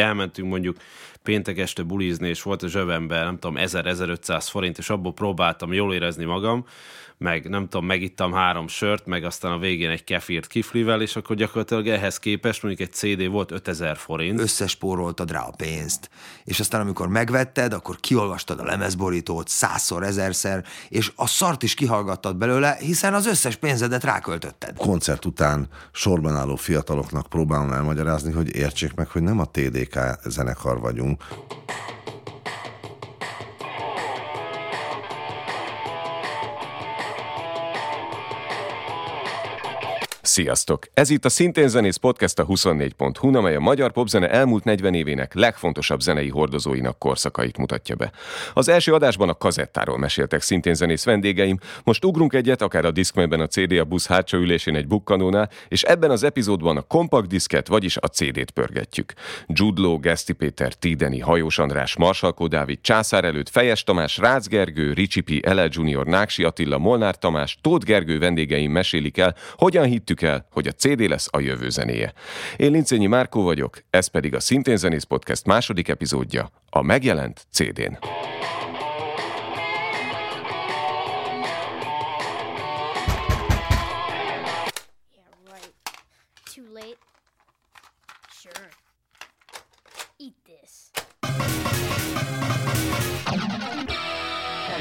Elmentünk mondjuk péntek este bulizni, és volt a zsebemben, nem tudom, 1000-1500 forint, és abból próbáltam jól érezni magam, meg nem tudom, megittam három sört, meg aztán a végén egy kefírt kiflivel, és akkor gyakorlatilag ehhez képest mondjuk egy CD volt 5000 forint. Összespóroltad rá a pénzt, és aztán amikor megvetted, akkor kiolvastad a lemezborítót százszor, ezerszer, és a szart is kihallgattad belőle, hiszen az összes pénzedet ráköltötted. Koncert után sorban álló fiataloknak próbálom elmagyarázni, hogy értsék meg, hogy nem a TDK zenekar vagyunk, Sziasztok! Ez itt a Szintén Zenész Podcast a 24.hu, amely a magyar popzene elmúlt 40 évének legfontosabb zenei hordozóinak korszakait mutatja be. Az első adásban a kazettáról meséltek Szintén Zenész vendégeim, most ugrunk egyet, akár a Discmanben a CD a busz hátsó ülésén egy bukkanónál, és ebben az epizódban a kompakt diszket, vagyis a CD-t pörgetjük. Judló, Geszti Péter, Tideni, Hajós András, Marsalkó Dávid, Császár előtt, Fejes Tamás, Rácz Gergő, Ricsipi, Ele Junior, Náksi Attila, Molnár Tamás, Tóth Gergő vendégeim mesélik el, hogyan hittük el, hogy a CD lesz a jövő zenéje. Én Lincényi Márkó vagyok, ez pedig a Szintén Zenész Podcast második epizódja, a megjelent CD-n.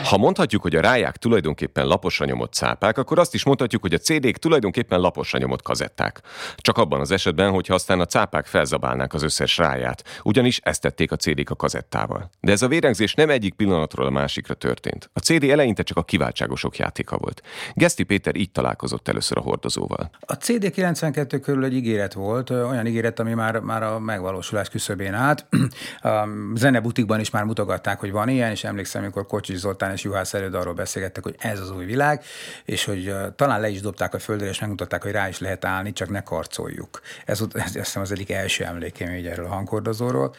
Ha mondhatjuk, hogy a ráják tulajdonképpen laposra nyomott cápák, akkor azt is mondhatjuk, hogy a CD-k tulajdonképpen laposra nyomott kazetták. Csak abban az esetben, hogyha aztán a cápák felzabálnák az összes ráját, ugyanis ezt tették a CD-k a kazettával. De ez a vérengzés nem egyik pillanatról a másikra történt. A CD eleinte csak a kiváltságosok játéka volt. Geszti Péter így találkozott először a hordozóval. A CD 92 körül egy ígéret volt, olyan ígéret, ami már, már a megvalósulás küszöbén állt. A zenebutikban is már mutogatták, hogy van ilyen, és emlékszem, amikor Kocsis Zoltán és Juhász előtt arról beszélgettek, hogy ez az új világ, és hogy talán le is dobták a földre, és megmutatták, hogy rá is lehet állni, csak ne karcoljuk. Ez, ez azt hiszem az egyik első emlékem így erről a hangkordozóról.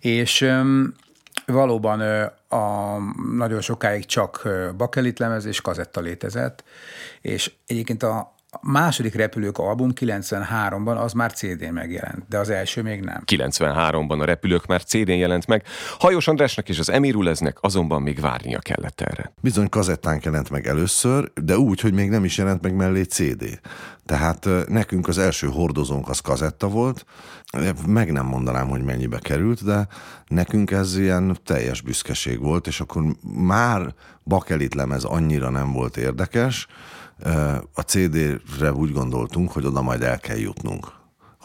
És valóban a, nagyon sokáig csak bakelit lemez és kazetta létezett, és egyébként a, a második repülők album 93-ban az már CD-n megjelent, de az első még nem. 93-ban a repülők már CD-n jelent meg, Hajós Andrásnak és az Emiruleznek azonban még várnia kellett erre. Bizony kazettán jelent meg először, de úgy, hogy még nem is jelent meg mellé CD. Tehát nekünk az első hordozónk az kazetta volt, meg nem mondanám, hogy mennyibe került, de nekünk ez ilyen teljes büszkeség volt, és akkor már bakelit lemez annyira nem volt érdekes, a CD-re úgy gondoltunk, hogy oda majd el kell jutnunk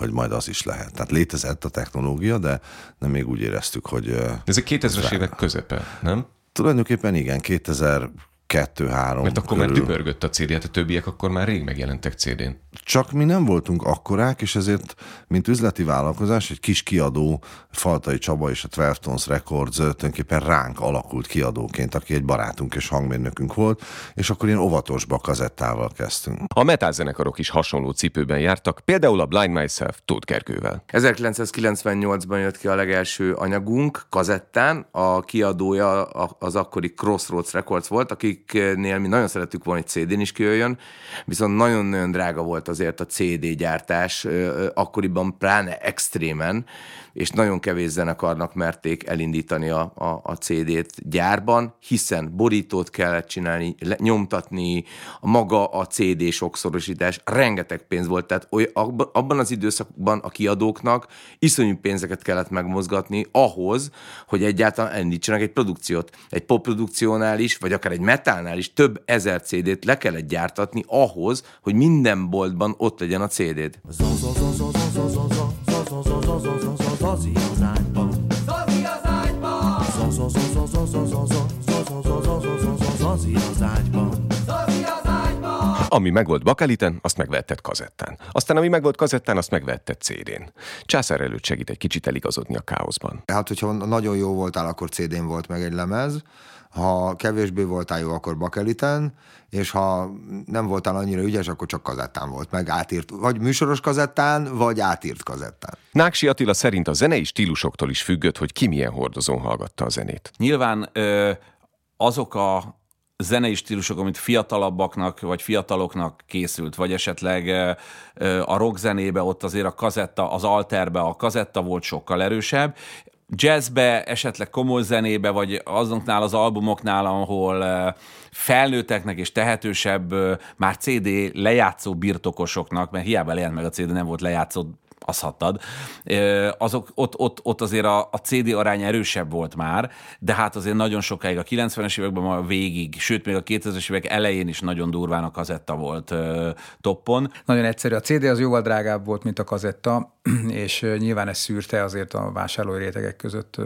hogy majd az is lehet. Tehát létezett a technológia, de nem még úgy éreztük, hogy... Ez a 2000-es évek közepe, nem? Tulajdonképpen igen, 2000 kettő-három. Mert akkor körül. már dübörgött a CD, hát a többiek akkor már rég megjelentek CD-n. Csak mi nem voltunk akkorák, és ezért, mint üzleti vállalkozás, egy kis kiadó, Faltai Csaba és a 12 Tons Records tulajdonképpen ránk alakult kiadóként, aki egy barátunk és hangmérnökünk volt, és akkor ilyen óvatosba kazettával kezdtünk. A metal is hasonló cipőben jártak, például a Blind Myself Tóth Gergővel. 1998-ban jött ki a legelső anyagunk kazettán, a kiadója az akkori Crossroads Records volt, akik akiknél mi nagyon szerettük volna, hogy CD-n is kijöjjön, viszont nagyon-nagyon drága volt azért a CD gyártás, akkoriban pláne extrémen, és nagyon kevés zenekarnak merték elindítani a, a, a CD-t gyárban, hiszen borítót kellett csinálni, le, nyomtatni, maga a CD sokszorosítás, rengeteg pénz volt, tehát oly, abban az időszakban a kiadóknak iszonyú pénzeket kellett megmozgatni ahhoz, hogy egyáltalán elindítsanak egy produkciót. Egy popprodukciónál is, vagy akár egy metálnál is több ezer CD-t le kellett gyártatni ahhoz, hogy minden boltban ott legyen a CD-d. Zazi az ágyban. Zazi az ágyban. Zazi az ágyban. Ami megvolt bakeliten, azt megvetted kazettán. Aztán ami megvolt kazettán, azt megvetted CD-n. Császár előtt segít egy kicsit eligazodni a káoszban. Hát, hogyha nagyon jó voltál, akkor CD-n volt meg egy lemez, ha kevésbé voltál jó, akkor bakeliten, és ha nem voltál annyira ügyes, akkor csak kazettán volt, meg átírt, vagy műsoros kazettán, vagy átírt kazettán. Náksi Attila szerint a zenei stílusoktól is függött, hogy ki milyen hordozón hallgatta a zenét. Nyilván ö, azok a zenei stílusok, amit fiatalabbaknak vagy fiataloknak készült, vagy esetleg a rock zenébe ott azért a kazetta, az alterbe a kazetta volt sokkal erősebb, jazzbe, esetleg komoly zenébe, vagy azoknál az albumoknál, ahol felnőtteknek és tehetősebb már CD lejátszó birtokosoknak, mert hiába jelent meg a CD, nem volt lejátszó hattad. Azok, ott, ott, ott azért a, a CD arány erősebb volt már, de hát azért nagyon sokáig a 90-es években már végig, sőt még a 2000-es évek elején is nagyon durván a kazetta volt toppon. Nagyon egyszerű. A CD az jóval drágább volt, mint a kazetta, és nyilván ez szűrte azért a vásárlói rétegek között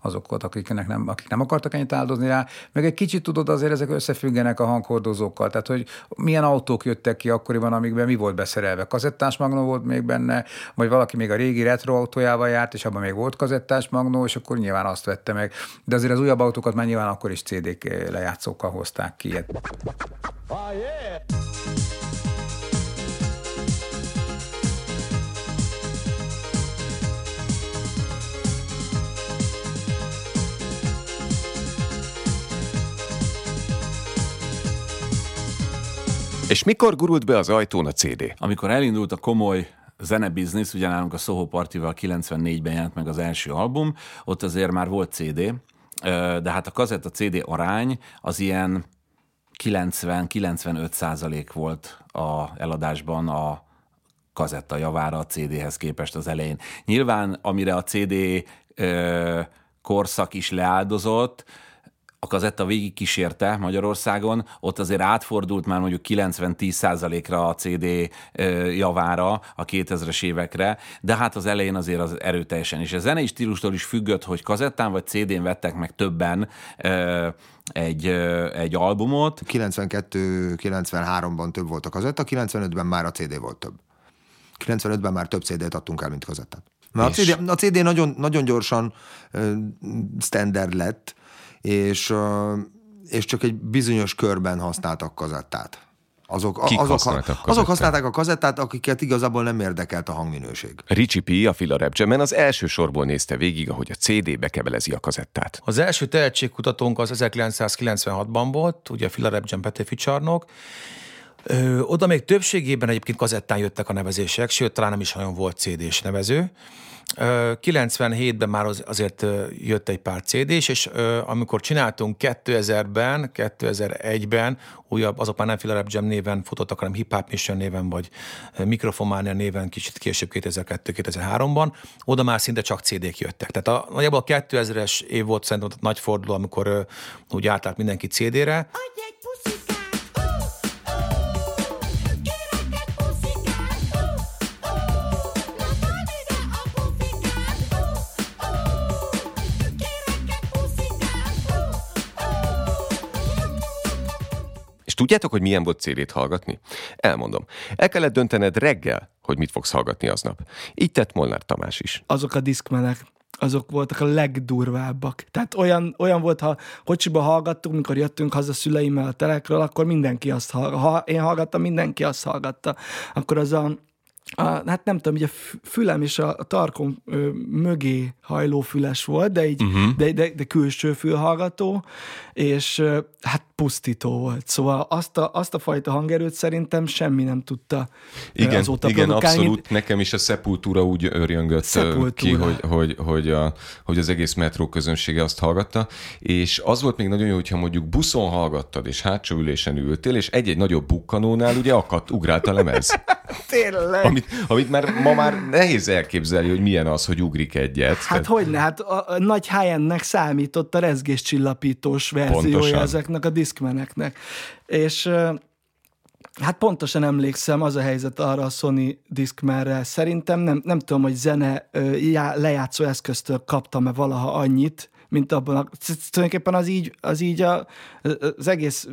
azokat, akiknek nem, akik nem akartak ennyit áldozni rá. Meg egy kicsit tudod, azért ezek összefüggenek a hanghordozókkal. Tehát, hogy milyen autók jöttek ki akkoriban, amikben mi volt beszerelve. Kazettás magnó volt még benne, vagy valaki még a régi retro autójával járt, és abban még volt kazettás magnó, és akkor nyilván azt vette meg. De azért az újabb autókat már nyilván akkor is CD-k lejátszókkal hozták ki. Oh, yeah. És mikor gurult be az ajtón a CD? Amikor elindult a komoly zenebiznisz, ugye nálunk a Soho Partival 94-ben jelent meg az első album, ott azért már volt CD, de hát a kazetta CD arány az ilyen 90-95 százalék volt a eladásban a kazetta javára a CD-hez képest az elején. Nyilván, amire a CD korszak is leáldozott, a kazetta végig kísérte Magyarországon, ott azért átfordult már mondjuk 90-10 ra a CD javára a 2000-es évekre, de hát az elején azért az erőteljesen. És a zenei stílustól is függött, hogy kazettán vagy CD-n vettek meg többen egy, egy albumot. 92-93-ban több volt a kazetta, 95-ben már a CD volt több. 95-ben már több CD-t adtunk el, mint kazettát. Mert a CD, a CD nagyon, nagyon gyorsan uh, standard lett, és, és csak egy bizonyos körben használtak kazettát. Azok, Kik azok, használtak azok használták a kazettát, akiket igazából nem érdekelt a hangminőség. Ricsi P. a Fila Rap Jam-en az első sorból nézte végig, ahogy a CD bekebelezi a kazettát. Az első tehetségkutatónk az 1996-ban volt, ugye a Fila Rap Jam Petőfi csarnok, Ö, oda még többségében egyébként kazettán jöttek a nevezések, sőt, talán nem is nagyon volt CD-s nevező. 97-ben már azért jött egy pár cd és amikor csináltunk 2000-ben, 2001-ben, újabb, azok már nem Fila Rap Jam néven futottak, hanem Hip Hop Mission néven, vagy Mikrofonmania néven kicsit később 2002-2003-ban, oda már szinte csak CD-k jöttek. Tehát a, nagyjából a 2000-es év volt szerintem nagy forduló, amikor úgy átállt mindenki CD-re. Adj egy Tudjátok, hogy milyen volt CD-t hallgatni? Elmondom. El kellett döntened reggel, hogy mit fogsz hallgatni aznap. Így tett Molnár Tamás is. Azok a diszkmenek, azok voltak a legdurvábbak. Tehát olyan, olyan volt, ha kocsiba hallgattuk, mikor jöttünk haza szüleimmel a telekről, akkor mindenki azt hallgatta. Ha én hallgattam, mindenki azt hallgatta. Akkor az a a, hát nem tudom, ugye a fülem és a, tarkom ö, mögé hajló füles volt, de így, uh-huh. de, de, de külső fülhallgató, és ö, hát pusztító volt. Szóval azt a, azt a fajta hangerőt szerintem semmi nem tudta igen, azóta Igen, produkálni. abszolút. Nekem is a Sepultura úgy örjöngött Sepultura. ki, hogy, hogy, hogy, a, hogy az egész metró közönsége azt hallgatta, és az volt még nagyon jó, hogyha mondjuk buszon hallgattad, és hátsó ülésen ültél, és egy-egy nagyobb bukkanónál ugye akadt, ugrált a lemez. Tényleg. Amit, amit már ma már nehéz elképzelni, hogy milyen az, hogy ugrik egyet. Hát Tehát... hogyne, hát a, a nagy high számított a rezgéscsillapítós verziója Pontosan. ezeknek a diszkmeneknek. És Hát pontosan emlékszem, az a helyzet arra a Sony Discmanre. Szerintem nem, nem tudom, hogy zene lejátszó eszköztől kaptam-e valaha annyit, mint abban a, tulajdonképpen az így, az így a, az egész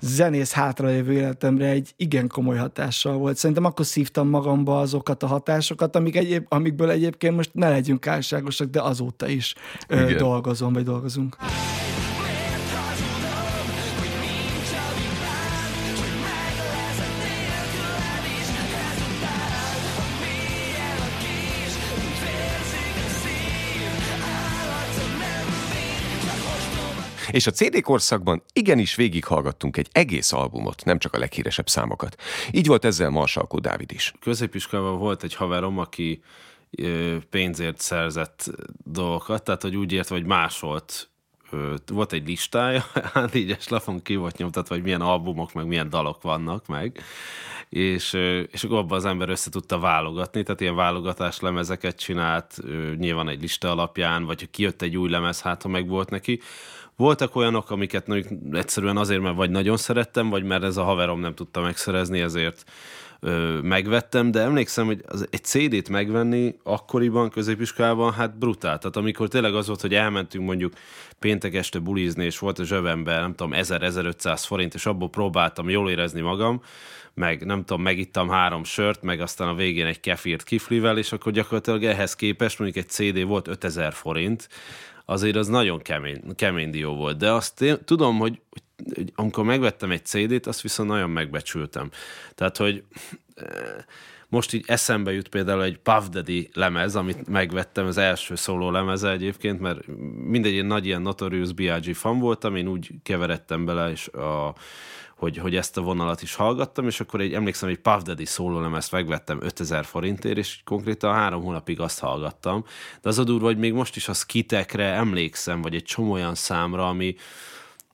zenész hátralévő életemre egy igen komoly hatással volt. Szerintem akkor szívtam magamba azokat a hatásokat, amik egyéb, amikből egyébként most ne legyünk álságosak, de azóta is igen. dolgozom, vagy dolgozunk. És a CD korszakban igenis végighallgattunk egy egész albumot, nem csak a leghíresebb számokat. Így volt ezzel Marsalkó Dávid is. Középiskolában volt egy haverom, aki pénzért szerzett dolgokat, tehát hogy úgy ért, hogy másolt volt egy listája, hát így lapon ki volt nyomtatva, hogy milyen albumok, meg milyen dalok vannak meg, és, és abban az ember össze tudta válogatni, tehát ilyen válogatás lemezeket csinált, nyilván egy lista alapján, vagy ha kijött egy új lemez, hát ha meg volt neki. Voltak olyanok, amiket egyszerűen azért, mert vagy nagyon szerettem, vagy mert ez a haverom nem tudta megszerezni, ezért ö, megvettem, de emlékszem, hogy az, egy CD-t megvenni akkoriban, középiskolában, hát brutál. Tehát amikor tényleg az volt, hogy elmentünk mondjuk péntek este bulizni, és volt a zsebemben, nem tudom, 1000-1500 forint, és abból próbáltam jól érezni magam, meg nem tudom, megittam három sört, meg aztán a végén egy kefírt kiflivel, és akkor gyakorlatilag ehhez képest mondjuk egy CD volt 5000 forint, azért az nagyon kemény, kemény dió volt. De azt én tudom, hogy, hogy amikor megvettem egy CD-t, azt viszont nagyon megbecsültem. Tehát, hogy eh, most így eszembe jut például egy Puff Daddy lemez, amit megvettem, az első szóló lemeze egyébként, mert mindegy, én nagy ilyen Notorious B.I.G. fan voltam, én úgy keveredtem bele, és a, hogy, hogy ezt a vonalat is hallgattam, és akkor egy, emlékszem, hogy Puff Daddy szólólemezt megvettem 5000 forintért, és konkrétan három hónapig azt hallgattam. De az a durva, hogy még most is a skitekre emlékszem, vagy egy csomó olyan számra, ami,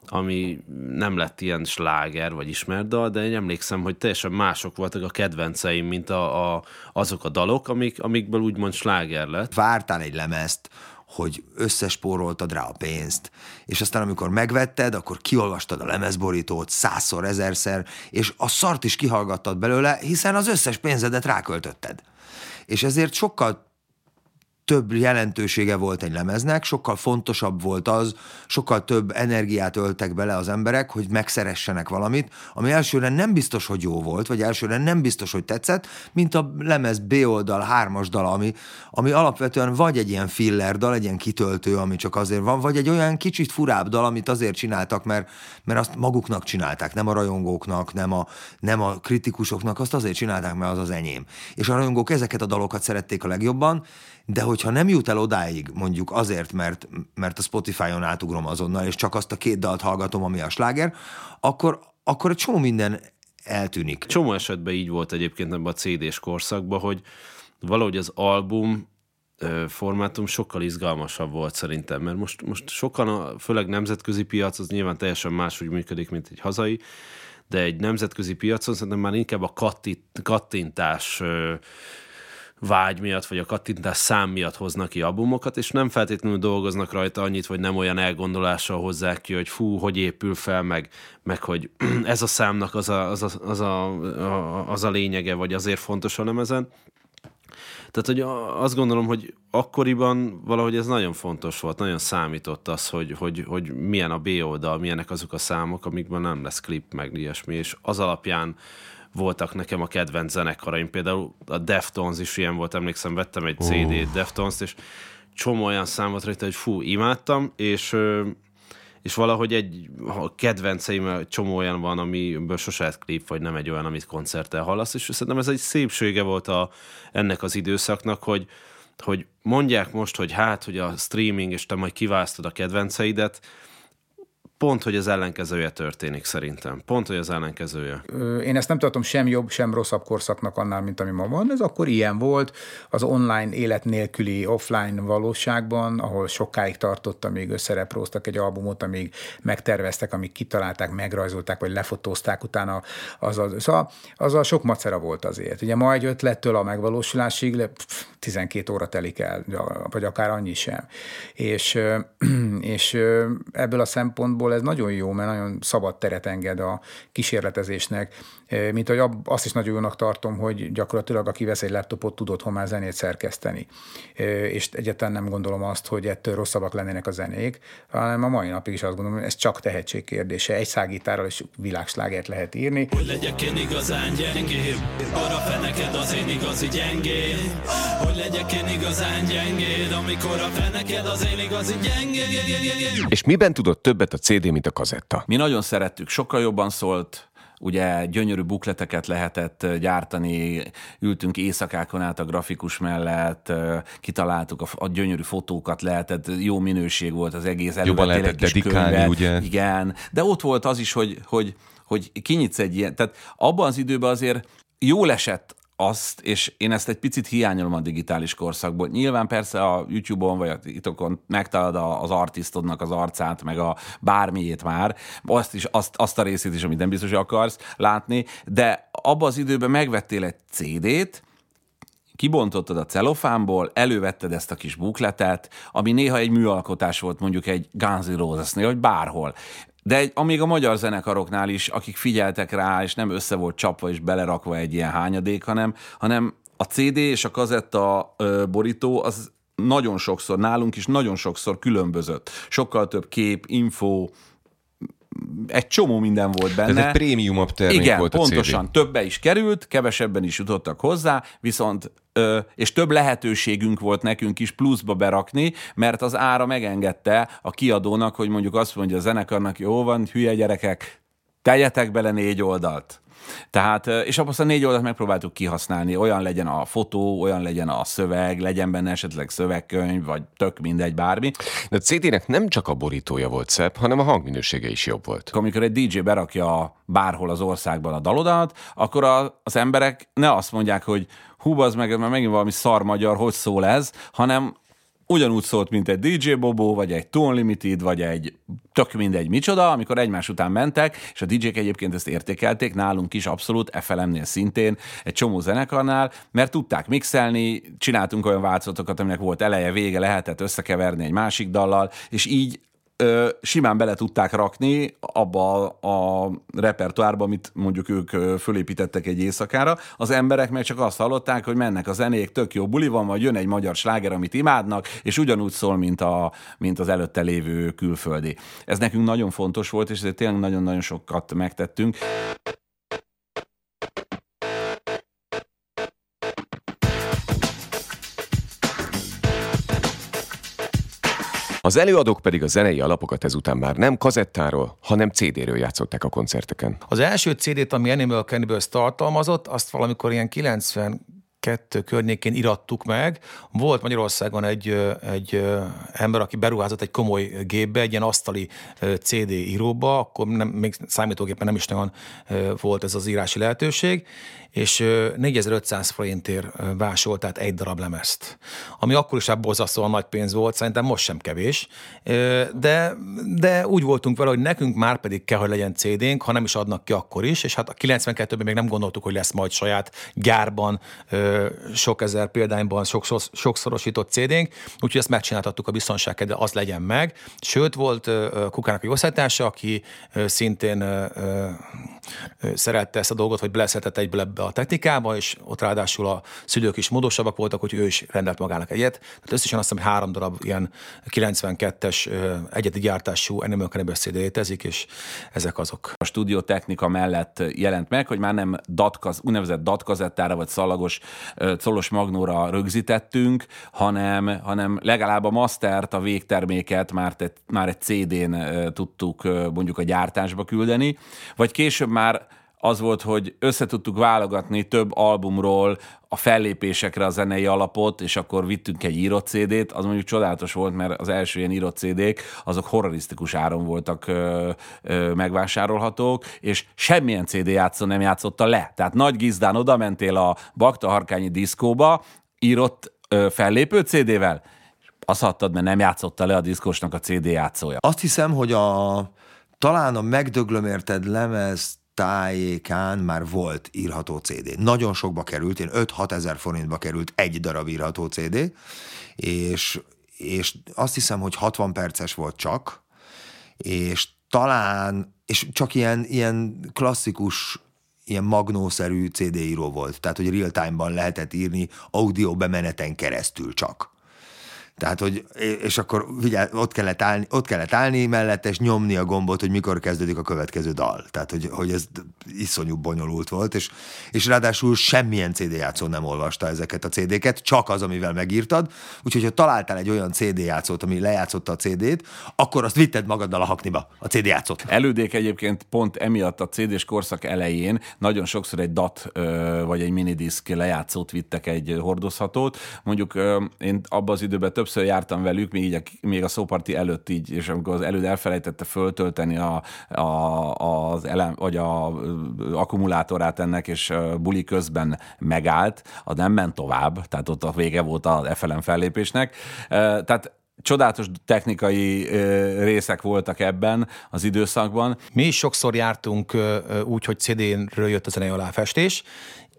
ami nem lett ilyen sláger vagy ismert dal, de én emlékszem, hogy teljesen mások voltak a kedvenceim, mint a, a, azok a dalok, amik, amikből úgymond sláger lett. Vártál egy lemezt, hogy összespóroltad rá a pénzt, és aztán amikor megvetted, akkor kiolvastad a lemezborítót százszor, ezerszer, és a szart is kihallgattad belőle, hiszen az összes pénzedet ráköltötted. És ezért sokkal több jelentősége volt egy lemeznek, sokkal fontosabb volt az, sokkal több energiát öltek bele az emberek, hogy megszeressenek valamit, ami elsőre nem biztos, hogy jó volt, vagy elsőre nem biztos, hogy tetszett, mint a lemez B oldal, hármas dal, ami, ami alapvetően vagy egy ilyen filler dal, egy ilyen kitöltő, ami csak azért van, vagy egy olyan kicsit furább dal, amit azért csináltak, mert, mert azt maguknak csinálták, nem a rajongóknak, nem a, nem a kritikusoknak, azt azért csinálták, mert az az enyém. És a rajongók ezeket a dalokat szerették a legjobban, de hogyha nem jut el odáig, mondjuk azért, mert, mert a Spotify-on átugrom azonnal, és csak azt a két dalt hallgatom, ami a sláger, akkor, akkor egy csomó minden eltűnik. Csomó esetben így volt egyébként ebben a CD-s korszakban, hogy valahogy az album formátum sokkal izgalmasabb volt szerintem, mert most, most sokan, a, főleg nemzetközi piac, az nyilván teljesen máshogy működik, mint egy hazai, de egy nemzetközi piacon szerintem már inkább a kattintás vágy miatt, vagy a kattintás szám miatt hoznak ki albumokat, és nem feltétlenül dolgoznak rajta annyit, vagy nem olyan elgondolással hozzák ki, hogy fú, hogy épül fel, meg, meg hogy ez a számnak az a, az, a, az, a, az a lényege, vagy azért fontos a lemezen. Tehát, hogy azt gondolom, hogy akkoriban valahogy ez nagyon fontos volt, nagyon számított az, hogy, hogy, hogy milyen a B oldal, milyenek azok a számok, amikben nem lesz klip, meg ilyesmi, és az alapján voltak nekem a kedvenc zenekaraim. Például a Deftones is ilyen volt, emlékszem, vettem egy CD Deftones-t, és csomó olyan számot rajta, hogy fú, imádtam, és és valahogy egy a kedvenceim csomó olyan van, amiből sose lett klip, vagy nem egy olyan, amit koncerten hallasz, és szerintem ez egy szépsége volt a, ennek az időszaknak, hogy, hogy mondják most, hogy hát, hogy a streaming, és te majd kiválasztod a kedvenceidet, Pont, hogy az ellenkezője történik szerintem. Pont, hogy az ellenkezője. Én ezt nem tartom sem jobb, sem rosszabb korszaknak annál, mint ami ma van. Ez akkor ilyen volt az online élet nélküli offline valóságban, ahol sokáig tartott, amíg összerepróztak egy albumot, amíg megterveztek, amíg kitalálták, megrajzolták, vagy lefotózták utána. Az a, szóval az a sok macera volt azért. Ugye ma egy ötlettől a megvalósulásig 12 óra telik el, vagy akár annyi sem. És, és ebből a szempontból ez nagyon jó, mert nagyon szabad teret enged a kísérletezésnek, mint hogy azt is nagyon jónak tartom, hogy gyakorlatilag aki vesz egy laptopot, tud otthon már zenét szerkeszteni. És egyáltalán nem gondolom azt, hogy ettől rosszabbak lennének a zenék, hanem a mai napig is azt gondolom, hogy ez csak tehetség kérdése. Egy szágítárral is világslágert lehet írni. Hogy legyek én igazán gyengébb, arra feneked az én igazi gyengéd. Hogy legyek én igazán gyengéd, amikor a feneked az én igazi gyengéd. És miben tudott többet a CD, mint a kazetta? Mi nagyon szerettük, sokkal jobban szólt ugye gyönyörű bukleteket lehetett gyártani, ültünk éjszakákon át a grafikus mellett, kitaláltuk a, a gyönyörű fotókat, lehetett, jó minőség volt az egész Jobban lehetett dedikálni, könyvet, ugye? Igen, de ott volt az is, hogy, hogy hogy kinyitsz egy ilyen, tehát abban az időben azért jól esett azt, és én ezt egy picit hiányolom a digitális korszakból. Nyilván persze a YouTube-on vagy a titokon megtalálod az artistodnak az arcát, meg a bármiét már, azt, is, azt, azt a részét is, amit nem biztos, akarsz látni, de abban az időben megvettél egy CD-t, kibontottad a celofánból, elővetted ezt a kis bukletet, ami néha egy műalkotás volt, mondjuk egy Guns N' Roses-nél, vagy bárhol. De egy, amíg a magyar zenekaroknál is, akik figyeltek rá, és nem össze volt csapva és belerakva egy ilyen hányadék, hanem, hanem a CD és a kazetta ö, borító az nagyon sokszor, nálunk is nagyon sokszor különbözött. Sokkal több kép, info, egy csomó minden volt benne. Ez egy prémiumabb termék Igen, volt a pontosan. CD. Többe is került, kevesebben is jutottak hozzá, viszont ö, és több lehetőségünk volt nekünk is pluszba berakni, mert az ára megengedte a kiadónak, hogy mondjuk azt mondja a zenekarnak, jó van, hülye gyerekek, tegyetek bele négy oldalt. Tehát, és azt a négy oldalt megpróbáltuk kihasználni, olyan legyen a fotó, olyan legyen a szöveg, legyen benne esetleg szövegkönyv, vagy tök mindegy, bármi. De a CD-nek nem csak a borítója volt szebb, hanem a hangminősége is jobb volt. Amikor egy DJ berakja bárhol az országban a dalodat, akkor a, az emberek ne azt mondják, hogy hú, az meg, mert megint valami szar magyar, hogy szól ez, hanem ugyanúgy szólt, mint egy DJ Bobo, vagy egy Tone Limited, vagy egy tök mindegy micsoda, amikor egymás után mentek, és a DJ-k egyébként ezt értékelték, nálunk is abszolút, FLM-nél szintén, egy csomó zenekarnál, mert tudták mixelni, csináltunk olyan változatokat, aminek volt eleje, vége, lehetett összekeverni egy másik dallal, és így simán bele tudták rakni abba a, repertoárba, amit mondjuk ők fölépítettek egy éjszakára. Az emberek meg csak azt hallották, hogy mennek a zenék, tök jó buli van, vagy jön egy magyar sláger, amit imádnak, és ugyanúgy szól, mint, a, mint az előtte lévő külföldi. Ez nekünk nagyon fontos volt, és ezért tényleg nagyon-nagyon sokat megtettünk. Az előadók pedig a zenei alapokat ezután már nem kazettáról, hanem CD-ről játszották a koncerteken. Az első CD-t, ami Animal Cannibals tartalmazott, azt valamikor ilyen 90 kettő környékén irattuk meg. Volt Magyarországon egy, egy ember, aki beruházott egy komoly gépbe, egy ilyen asztali CD íróba, akkor nem, még számítógépen nem is nagyon volt ez az írási lehetőség, és 4500 forintért vásolt tehát egy darab lemezt, ami akkor is borzasztóan nagy pénz volt, szerintem most sem kevés, de, de úgy voltunk vele, hogy nekünk már pedig kell, hogy legyen CD-nk, ha nem is adnak ki akkor is, és hát a 92-ben még nem gondoltuk, hogy lesz majd saját gyárban sok ezer példányban sokszor, sokszorosított CD-nk, úgyhogy ezt megcsináltattuk a biztonság, de az legyen meg. Sőt, volt Kukának egy osztálytársa, aki szintén szerette ezt a dolgot, hogy beleszhetett egyből ebbe a technikába, és ott ráadásul a szülők is módosabbak voltak, hogy ő is rendelt magának egyet. Tehát összesen azt hiszem, három darab ilyen 92-es egyedi gyártású Animal Cannibal CD létezik, és ezek azok. A stúdió technika mellett jelent meg, hogy már nem datkaz, úgynevezett datkazettára vagy szalagos colos magnóra rögzítettünk, hanem, hanem legalább a mastert, a végterméket már, te, már egy CD-n tudtuk mondjuk a gyártásba küldeni, vagy később már az volt, hogy összetudtuk válogatni több albumról a fellépésekre a zenei alapot, és akkor vittünk egy írott CD-t, az mondjuk csodálatos volt, mert az első ilyen írott CD-k, azok horrorisztikus áron voltak ö, ö, megvásárolhatók, és semmilyen CD játszó nem játszotta le. Tehát Nagy Gizdán oda mentél a Bakta Harkányi diszkóba, írott ö, fellépő CD-vel, azt adtad, mert nem játszotta le a diszkósnak a CD játszója. Azt hiszem, hogy a talán a megdöglömérted lemez tájékán már volt írható CD. Nagyon sokba került, én 5-6 ezer forintba került egy darab írható CD, és, és azt hiszem, hogy 60 perces volt csak, és talán, és csak ilyen, ilyen klasszikus ilyen magnószerű CD író volt, tehát hogy real time-ban lehetett írni audio bemeneten keresztül csak. Tehát, hogy, és akkor figyelj, ott kellett, állni, ott kellett állni mellette, és nyomni a gombot, hogy mikor kezdődik a következő dal. Tehát, hogy, hogy ez iszonyú bonyolult volt, és, és ráadásul semmilyen CD játszó nem olvasta ezeket a CD-ket, csak az, amivel megírtad. Úgyhogy, ha találtál egy olyan CD játszót, ami lejátszotta a CD-t, akkor azt vitted magaddal a hakniba, a CD játszót. Elődék egyébként pont emiatt a CD-s korszak elején nagyon sokszor egy DAT vagy egy minidisk lejátszót vittek egy hordozhatót. Mondjuk én abban az időben többször jártam velük, még, így a, még a szóparti előtt így, és amikor az előd elfelejtette föltölteni a, a, az elem, vagy a akkumulátorát ennek, és buli közben megállt, az nem ment tovább, tehát ott a vége volt a FLM fellépésnek. Tehát csodálatos technikai részek voltak ebben az időszakban. Mi is sokszor jártunk úgy, hogy CD-ről jött a zenei aláfestés,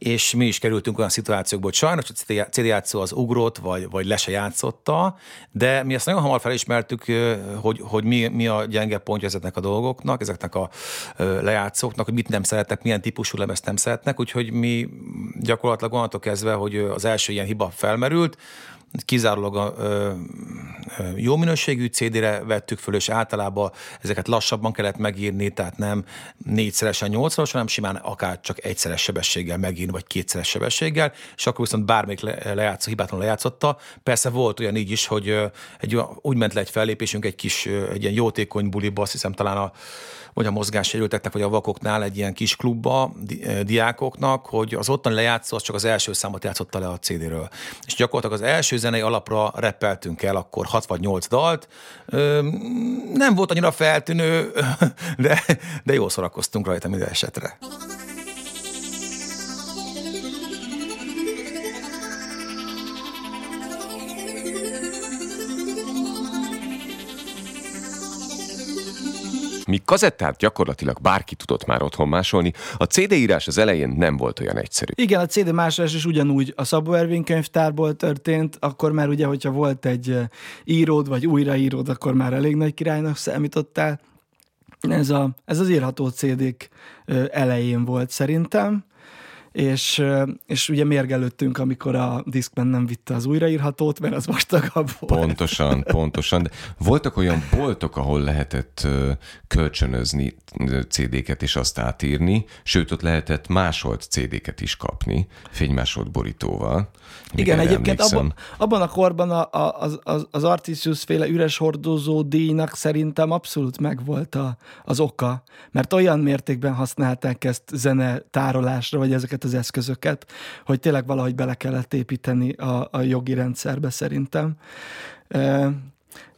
és mi is kerültünk olyan szituációkba, hogy sajnos a CD játszó az ugrott, vagy, vagy le se játszotta, de mi ezt nagyon hamar felismertük, hogy, hogy mi, mi a gyenge pontja ezeknek a dolgoknak, ezeknek a lejátszóknak, hogy mit nem szeretnek, milyen típusú lemezt nem szeretnek, úgyhogy mi gyakorlatilag onnantól kezdve, hogy az első ilyen hiba felmerült, kizárólag a ö, ö, jó minőségű CD-re vettük föl, és általában ezeket lassabban kellett megírni, tehát nem négyszeresen, nyolcszoros, hanem simán akár csak egyszeres sebességgel megírni, vagy kétszeres sebességgel, és akkor viszont bármelyik le, lejátszó, hibátlan lejátszotta. Persze volt olyan így is, hogy egy, úgy ment le egy fellépésünk egy kis, egy ilyen jótékony buliba, azt hiszem talán a vagy a mozgássérülteknek, vagy a vakoknál egy ilyen kis klubba eh, diákoknak, hogy az ottani lejátszó az csak az első számot játszotta le a CD-ről. És gyakorlatilag az első zenei alapra reppeltünk el akkor 6 vagy 8 dalt. Nem volt annyira feltűnő, de, de jó szórakoztunk rajta minden esetre. Míg kazettát gyakorlatilag bárki tudott már otthon másolni, a CD írás az elején nem volt olyan egyszerű. Igen, a CD másolás is ugyanúgy a Szabó Ervin könyvtárból történt, akkor már ugye, hogyha volt egy íród, vagy újraíród, akkor már elég nagy királynak számítottál. Ez, a, ez az írható CD-k elején volt szerintem és, és ugye mérgelődtünk, amikor a Discman nem vitte az újraírhatót, mert az vastagabb volt. Pontosan, pontosan. De voltak olyan boltok, ahol lehetett kölcsönözni CD-ket és azt átírni, sőt, ott lehetett másolt CD-ket is kapni, fénymásolt borítóval. Igen, egyébként abban, abban a korban a, a, az, az, az Artisius féle üres hordozó díjnak szerintem abszolút megvolt a, az oka, mert olyan mértékben használták ezt zene tárolásra, vagy ezeket az eszközöket, hogy tényleg valahogy bele kellett építeni a, a jogi rendszerbe szerintem.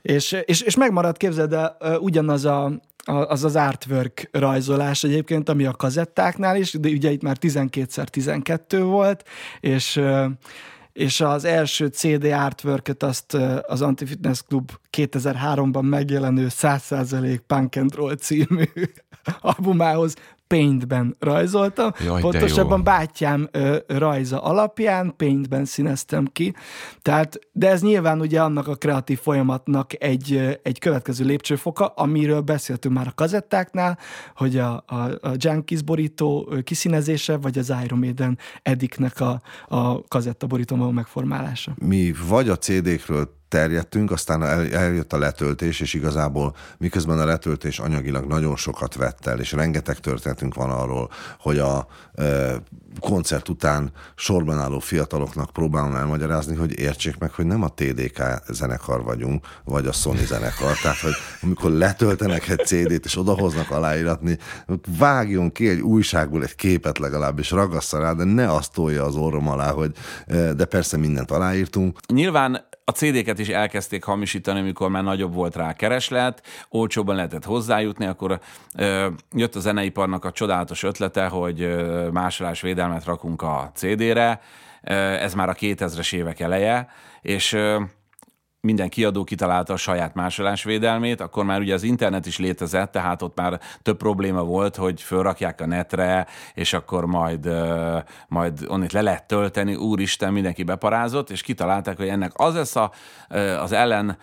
És, és, és megmaradt, képzeld el, ugyanaz a, az az artwork rajzolás egyébként, ami a kazettáknál is, de ugye itt már 12x12 volt, és és az első CD artwork azt az Antifitness Club 2003-ban megjelenő 100% Punk and Roll című albumához Paintben rajzoltam. Jaj, Pontosabban bátyám ö, rajza alapján Paintben színeztem ki. Tehát, de ez nyilván ugye annak a kreatív folyamatnak egy, egy következő lépcsőfoka, amiről beszéltünk már a kazettáknál, hogy a, a, a Junkies borító kiszínezése, vagy az Iron Maiden ediknek a, a kazetta borító megformálása. Mi vagy a CD-kről terjedtünk, aztán eljött a letöltés, és igazából miközben a letöltés anyagilag nagyon sokat vett el, és rengeteg történetünk van arról, hogy a e, koncert után sorban álló fiataloknak próbálom elmagyarázni, hogy értsék meg, hogy nem a TDK zenekar vagyunk, vagy a Sony zenekar. Tehát, hogy amikor letöltenek egy CD-t, és odahoznak aláíratni, vágjon ki egy újságból egy képet legalább, és ragassza rá, de ne azt tolja az orrom alá, hogy de persze mindent aláírtunk. Nyilván a CD-ket is elkezdték hamisítani, amikor már nagyobb volt rá kereslet, olcsóban lehetett hozzájutni, akkor ö, jött a zeneiparnak a csodálatos ötlete, hogy másolás védelmet rakunk a CD-re, ö, ez már a 2000-es évek eleje, és ö, minden kiadó kitalálta a saját másolásvédelmét, akkor már ugye az internet is létezett, tehát ott már több probléma volt, hogy fölrakják a netre, és akkor majd, majd onnit le lehet tölteni, úristen, mindenki beparázott, és kitalálták, hogy ennek az lesz a, az ellen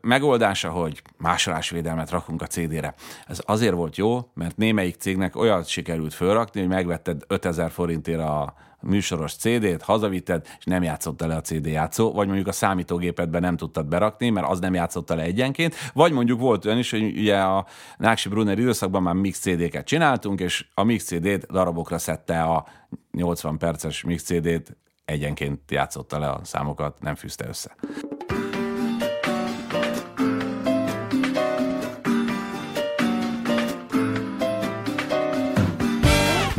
megoldása, hogy másolásvédelmet rakunk a CD-re. Ez azért volt jó, mert némelyik cégnek olyat sikerült fölrakni, hogy megvetted 5000 forintért a, műsoros CD-t, hazavitted, és nem játszotta le a CD játszó, vagy mondjuk a számítógépedben nem tudtad berakni, mert az nem játszotta le egyenként, vagy mondjuk volt olyan is, hogy ugye a Náksi Brunner időszakban már mix CD-ket csináltunk, és a mix CD-t darabokra szedte a 80 perces mix CD-t, egyenként játszotta le a számokat, nem fűzte össze.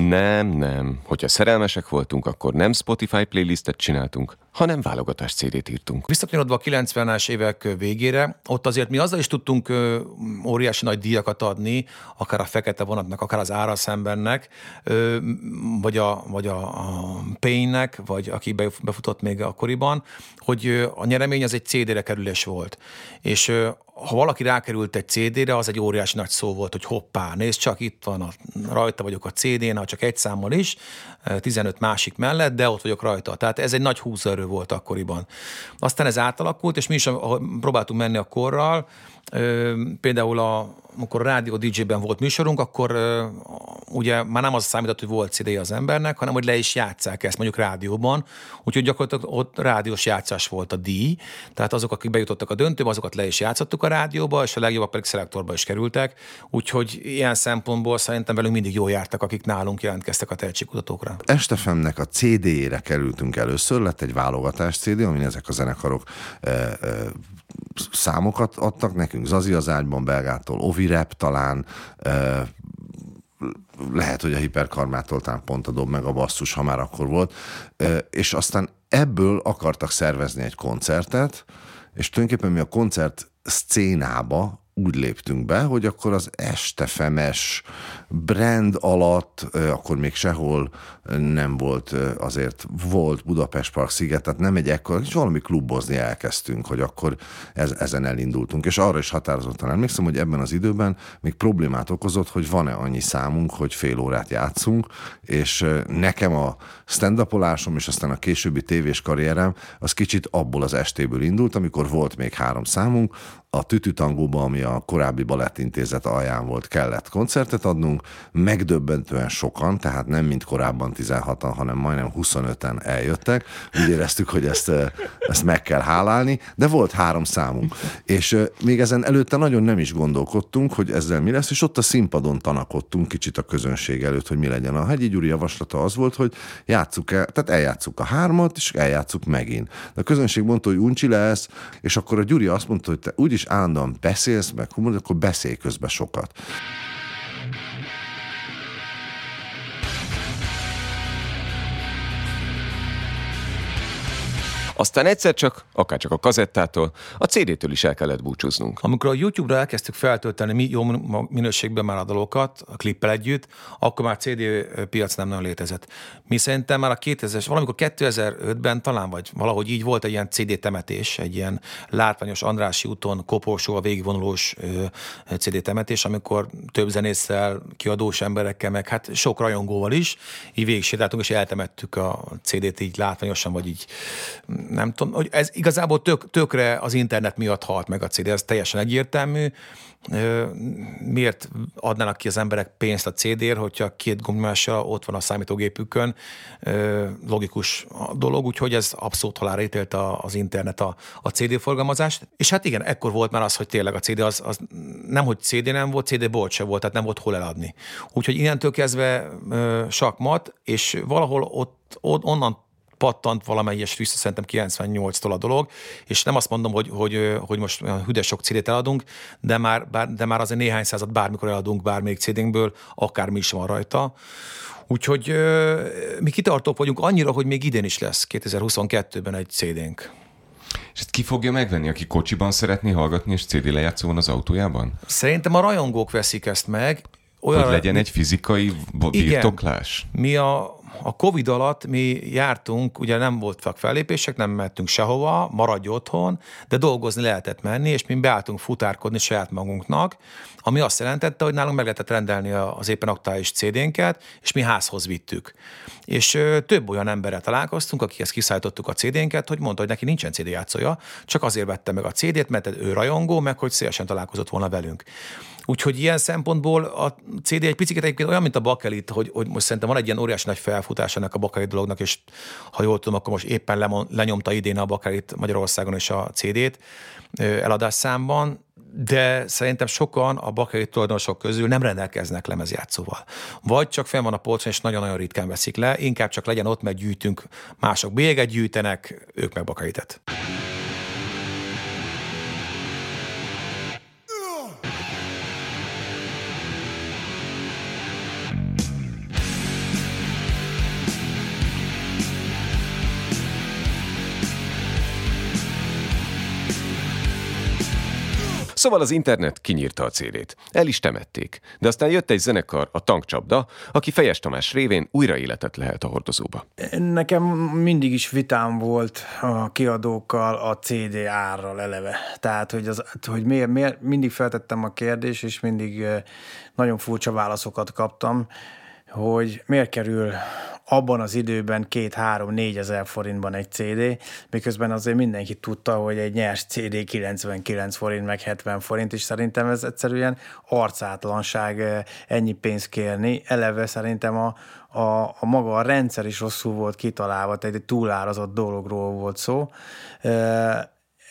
Nem, nem. Hogyha szerelmesek voltunk, akkor nem Spotify playlistet csináltunk, hanem válogatás CD-t írtunk. Visszakanyarodva a 90-es évek végére, ott azért mi azzal is tudtunk óriási nagy díjakat adni, akár a fekete vonatnak, akár az áraszembennek, ö, vagy a, vagy a, a Payne-nek, vagy aki befutott még akkoriban, hogy a nyeremény az egy CD-re kerülés volt. És ha valaki rákerült egy CD-re, az egy óriási nagy szó volt, hogy hoppá, nézd csak, itt van, a, rajta vagyok a CD-n, ha csak egy számmal is, 15 másik mellett, de ott vagyok rajta. Tehát ez egy nagy húzerő volt akkoriban. Aztán ez átalakult, és mi is próbáltunk menni a korral, például a, amikor a rádió DJ-ben volt műsorunk, akkor ugye már nem az számított, hogy volt cd az embernek, hanem hogy le is játszák ezt mondjuk rádióban, úgyhogy gyakorlatilag ott rádiós játszás volt a díj, tehát azok, akik bejutottak a döntőbe, azokat le is játszottuk a rádióba, és a legjobbak pedig szelektorba is kerültek, úgyhogy ilyen szempontból szerintem velünk mindig jól jártak, akik nálunk jelentkeztek a tehetségkutatókra. Estefemnek a CD-ére kerültünk először, lett egy válogatás CD, amin ezek a zenekarok e, e, számokat adtak nekünk, Zazi az ágyban, Belgától, Ovirep talán, lehet, hogy a hiperkarmától talán pont a dob meg a basszus, ha már akkor volt, és aztán ebből akartak szervezni egy koncertet, és tulajdonképpen mi a koncert szcénába úgy léptünk be, hogy akkor az estefemes brand alatt, akkor még sehol nem volt, azért volt Budapest Park sziget, tehát nem egy ekkor, és valami klubozni elkezdtünk, hogy akkor ez, ezen elindultunk. És arra is határozottan emlékszem, hogy ebben az időben még problémát okozott, hogy van-e annyi számunk, hogy fél órát játszunk, és nekem a stand és aztán a későbbi tévés karrierem az kicsit abból az estéből indult, amikor volt még három számunk, a Tütütangóban, ami a korábbi balettintézet alján volt, kellett koncertet adnunk, megdöbbentően sokan, tehát nem mint korábban 16-an, hanem majdnem 25-en eljöttek. Úgy éreztük, hogy ezt, ezt meg kell hálálni, de volt három számunk. És még ezen előtte nagyon nem is gondolkodtunk, hogy ezzel mi lesz, és ott a színpadon tanakodtunk kicsit a közönség előtt, hogy mi legyen. A Hegyi Gyuri javaslata az volt, hogy játsszuk el, tehát eljátszuk a hármat, és eljátszuk megint. De a közönség mondta, hogy uncsi lesz, és akkor a Gyuri azt mondta, hogy te úgyis állandóan beszélsz, meg humor, akkor beszélj közben sokat. Aztán egyszer csak, akár csak a kazettától, a CD-től is el kellett búcsúznunk. Amikor a YouTube-ra elkezdtük feltölteni mi jó minőségben már a dalokat, a klippel együtt, akkor már CD piac nem nagyon létezett. Mi szerintem már a 2000 valamikor 2005-ben talán, vagy valahogy így volt egy ilyen CD temetés, egy ilyen látványos Andrási úton a végigvonulós CD temetés, amikor több zenésszel, kiadós emberekkel, meg hát sok rajongóval is, így végig és eltemettük a CD-t így látványosan, vagy így nem tudom, hogy ez igazából tök, tökre az internet miatt halt meg a CD, ez teljesen egyértelmű. Miért adnának ki az emberek pénzt a CD-ért, hogyha két gombnyomással ott van a számítógépükön? Logikus dolog, úgyhogy ez abszolút halálra ítélte az internet a, a CD forgalmazást. És hát igen, ekkor volt már az, hogy tényleg a CD az, az nem, hogy CD nem volt, CD bolt se volt, tehát nem volt hol eladni. Úgyhogy innentől kezdve sakmat, és valahol ott, ott onnan pattant valamelyes vissza, szerintem 98-tól a dolog, és nem azt mondom, hogy, hogy, hogy most hüdes sok CD-t eladunk, de már, de már azért néhány százat bármikor eladunk bármelyik CD-nkből, akár mi is van rajta. Úgyhogy mi kitartók vagyunk annyira, hogy még idén is lesz 2022-ben egy CD-nk. És ezt ki fogja megvenni, aki kocsiban szeretné hallgatni, és CD lejátszó van az autójában? Szerintem a rajongók veszik ezt meg. Olyan, hogy legyen egy fizikai birtoklás? Igen, mi a, a Covid alatt mi jártunk, ugye nem voltak fellépések, nem mehetünk sehova, maradj otthon, de dolgozni lehetett menni, és mi beálltunk futárkodni saját magunknak, ami azt jelentette, hogy nálunk meg lehetett rendelni az éppen aktuális CD-nket, és mi házhoz vittük. És több olyan emberrel találkoztunk, akikhez kiszállítottuk a CD-nket, hogy mondta, hogy neki nincsen CD játszója, csak azért vette meg a CD-t, mert ő rajongó, meg hogy szélesen találkozott volna velünk. Úgyhogy ilyen szempontból a CD egy picit egyébként olyan, mint a bakelit, hogy, hogy most szerintem van egy ilyen óriási nagy felfutás ennek a bakelit dolognak, és ha jól tudom, akkor most éppen lemon, lenyomta idén a bakelit Magyarországon is a CD-t eladás számban, de szerintem sokan a bakelit tulajdonosok közül nem rendelkeznek lemezjátszóval. Vagy csak fenn van a polcon, és nagyon-nagyon ritkán veszik le, inkább csak legyen ott, mert gyűjtünk, mások bélyeget gyűjtenek, ők meg bakelitet. Szóval az internet kinyírta a célét. El is temették. De aztán jött egy zenekar, a Tankcsapda, aki Fejes Tamás révén újra életet lehet a hordozóba. Nekem mindig is vitám volt a kiadókkal a CD árral eleve. Tehát, hogy, az, hogy miért, miért, mindig feltettem a kérdést, és mindig nagyon furcsa válaszokat kaptam, hogy miért kerül abban az időben két-három-négy ezer forintban egy CD, miközben azért mindenki tudta, hogy egy nyers CD 99 forint, meg 70 forint, és szerintem ez egyszerűen arcátlanság eh, ennyi pénzt kérni. Eleve szerintem a, a, a maga a rendszer is rosszul volt kitalálva, tehát egy túlárazott dologról volt szó eh,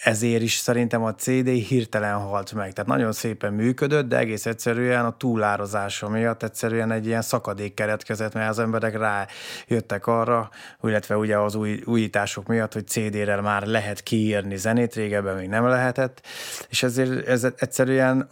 ezért is szerintem a CD hirtelen halt meg. Tehát nagyon szépen működött, de egész egyszerűen a túlározása miatt egyszerűen egy ilyen szakadék keretkezett, mert az emberek rájöttek arra, illetve ugye az új, újítások miatt, hogy CD-rel már lehet kiírni zenét, régebben még nem lehetett, és ezért ez egyszerűen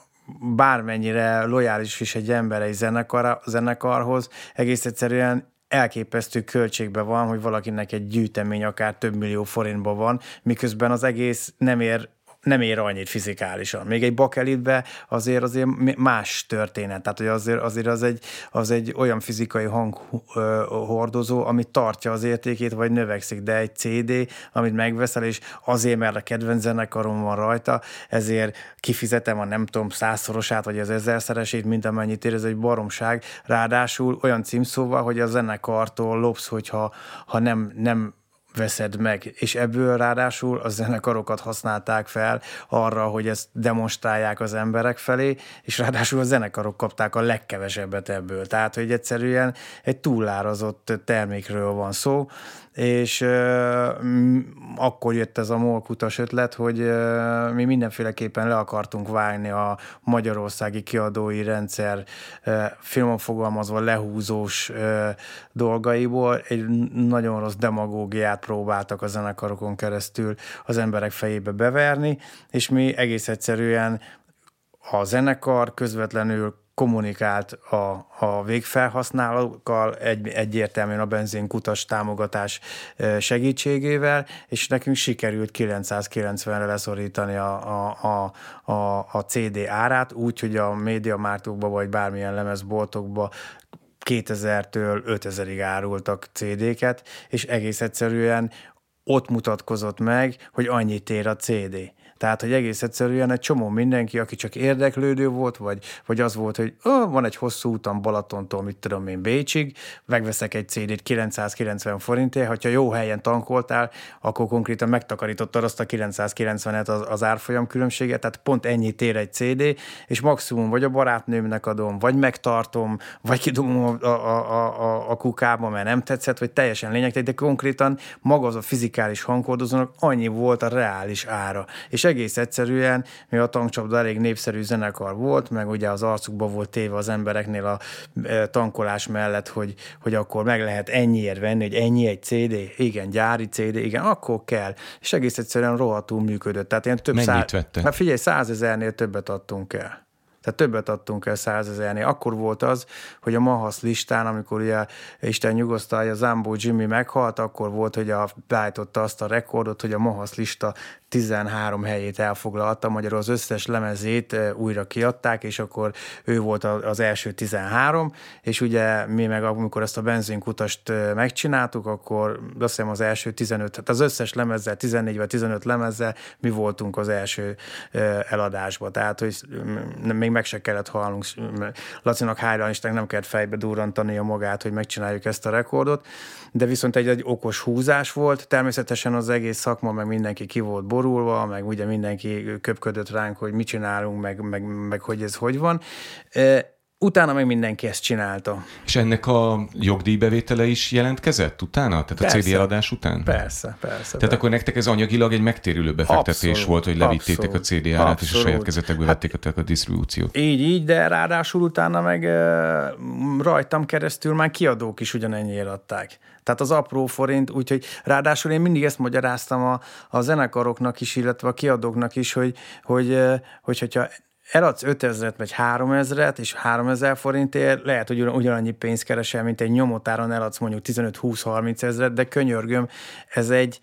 bármennyire lojális is egy ember egy zenekar, zenekarhoz, egész egyszerűen elképesztő költségbe van, hogy valakinek egy gyűjtemény akár több millió forintba van, miközben az egész nem ér nem ér annyit fizikálisan. Még egy bakelitbe azért azért más történet. Tehát, hogy azért, azért az, egy, az egy olyan fizikai hanghordozó, ami tartja az értékét, vagy növekszik, de egy CD, amit megveszel, és azért, mert a kedvenc zenekarom van rajta, ezért kifizetem a nem tudom százszorosát, vagy az ezerszeresét, mint amennyit ér, ez egy baromság. Ráadásul olyan címszóval, hogy a zenekartól lopsz, hogyha ha nem, nem veszed meg, és ebből ráadásul a zenekarokat használták fel arra, hogy ezt demonstrálják az emberek felé, és ráadásul a zenekarok kapták a legkevesebbet ebből. Tehát, hogy egyszerűen egy túlárazott termékről van szó, és uh, akkor jött ez a molkutas ötlet, hogy uh, mi mindenféleképpen le akartunk vágni a magyarországi kiadói rendszer uh, filmon fogalmazva lehúzós uh, dolgaiból. Egy nagyon rossz demagógiát próbáltak a zenekarokon keresztül az emberek fejébe beverni, és mi egész egyszerűen a zenekar közvetlenül kommunikált a, a végfelhasználókkal egy, egyértelműen a benzinkutas támogatás segítségével, és nekünk sikerült 990-re leszorítani a, a, a, a, CD árát, úgy, hogy a médiamártokba vagy bármilyen lemezboltokba 2000-től 5000-ig árultak CD-ket, és egész egyszerűen ott mutatkozott meg, hogy annyit ér a CD. Tehát, hogy egész egyszerűen egy csomó mindenki, aki csak érdeklődő volt, vagy, vagy az volt, hogy oh, van egy hosszú úton Balatontól, mit tudom én, Bécsig, megveszek egy CD-t 990 forintért, hogyha jó helyen tankoltál, akkor konkrétan megtakarítottad azt a 990-et az, az árfolyam különbséget, tehát pont ennyit ér egy CD, és maximum vagy a barátnőmnek adom, vagy megtartom, vagy kidumom a, a, a, a kukába, mert nem tetszett, vagy teljesen lényegtelen, de konkrétan maga az a fizikális hangkordozónak annyi volt a reális ára. És egész egyszerűen, mi a tankcsapda elég népszerű zenekar volt, meg ugye az arcukba volt téve az embereknél a e, tankolás mellett, hogy, hogy akkor meg lehet ennyiért venni, hogy ennyi egy CD, igen, gyári CD, igen, akkor kell. És egész egyszerűen rohadtul működött. Tehát ilyen több Mennyit száz... vette? Hát figyelj, százezernél többet adtunk el. Tehát többet adtunk el százezernél. Akkor volt az, hogy a Mahasz listán, amikor ugye Isten nyugosztalja, Zambó Jimmy meghalt, akkor volt, hogy a, beállította azt a rekordot, hogy a Mahasz lista 13 helyét elfoglalta, magyarul az összes lemezét újra kiadták, és akkor ő volt az első 13, és ugye mi meg amikor ezt a benzinkutast megcsináltuk, akkor azt hiszem az első 15, tehát az összes lemezzel, 14 vagy 15 lemezzel mi voltunk az első eladásba. Tehát, hogy még meg se kellett halnunk. Lacinak hájra is nem kellett fejbe durrantani a magát, hogy megcsináljuk ezt a rekordot, de viszont egy, egy okos húzás volt. Természetesen az egész szakma, meg mindenki ki volt borulva, meg ugye mindenki köpködött ránk, hogy mit csinálunk, meg, meg, meg hogy ez hogy van Utána meg mindenki ezt csinálta. És ennek a jogdíjbevétele is jelentkezett utána? Tehát persze, a CD eladás után? Persze, persze. Tehát persze. akkor nektek ez anyagilag egy megtérülő befektetés abszolút, volt, hogy levittétek abszolút, a CD árát, és a saját kezetekbe hát, vették a disztribúciót. Így, így, de ráadásul utána meg e, rajtam keresztül már kiadók is ugyanennyiért adták. Tehát az apró forint, úgyhogy ráadásul én mindig ezt magyaráztam a, a zenekaroknak is, illetve a kiadóknak is, hogy, hogy, hogy hogyha eladsz 5000-et vagy 3000-et, és 3000 forintért lehet, hogy ugyanannyi pénzt keresel, mint egy nyomotáron eladsz mondjuk 15-20-30 ezeret, de könyörgöm, ez egy,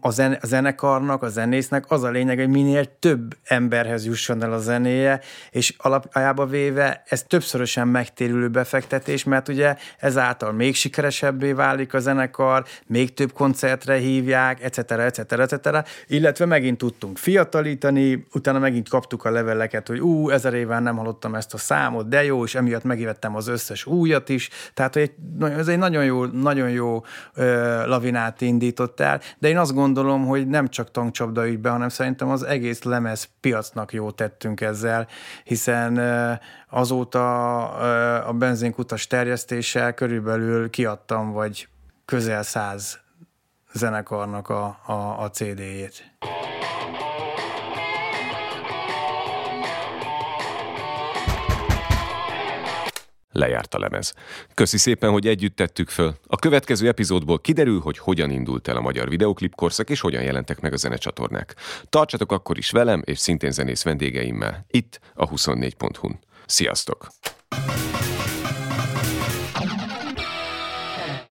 a, zen, a zenekarnak, a zenésznek az a lényeg, hogy minél több emberhez jusson el a zenéje, és alapjába véve ez többszörösen megtérülő befektetés, mert ugye ezáltal még sikeresebbé válik a zenekar, még több koncertre hívják, etc. etc. etc. illetve megint tudtunk fiatalítani, utána megint kaptuk a leveleket, hogy ú, ezer éven nem hallottam ezt a számot, de jó, és emiatt megívettem az összes újat is, tehát hogy ez egy nagyon jó, nagyon jó ö, lavinát indított el, de én azt gondolom, hogy nem csak tankcsapda ügyben, hanem szerintem az egész lemez piacnak jó tettünk ezzel, hiszen azóta a benzinkutas terjesztéssel körülbelül kiadtam, vagy közel száz zenekarnak a, a, a CD-jét. Lejárt a lemez. Köszi szépen, hogy együtt tettük föl. A következő epizódból kiderül, hogy hogyan indult el a magyar videoklip korszak, és hogyan jelentek meg a zenecsatornák. Tartsatok akkor is velem, és szintén zenész vendégeimmel, itt a 24.hu-n. Sziasztok!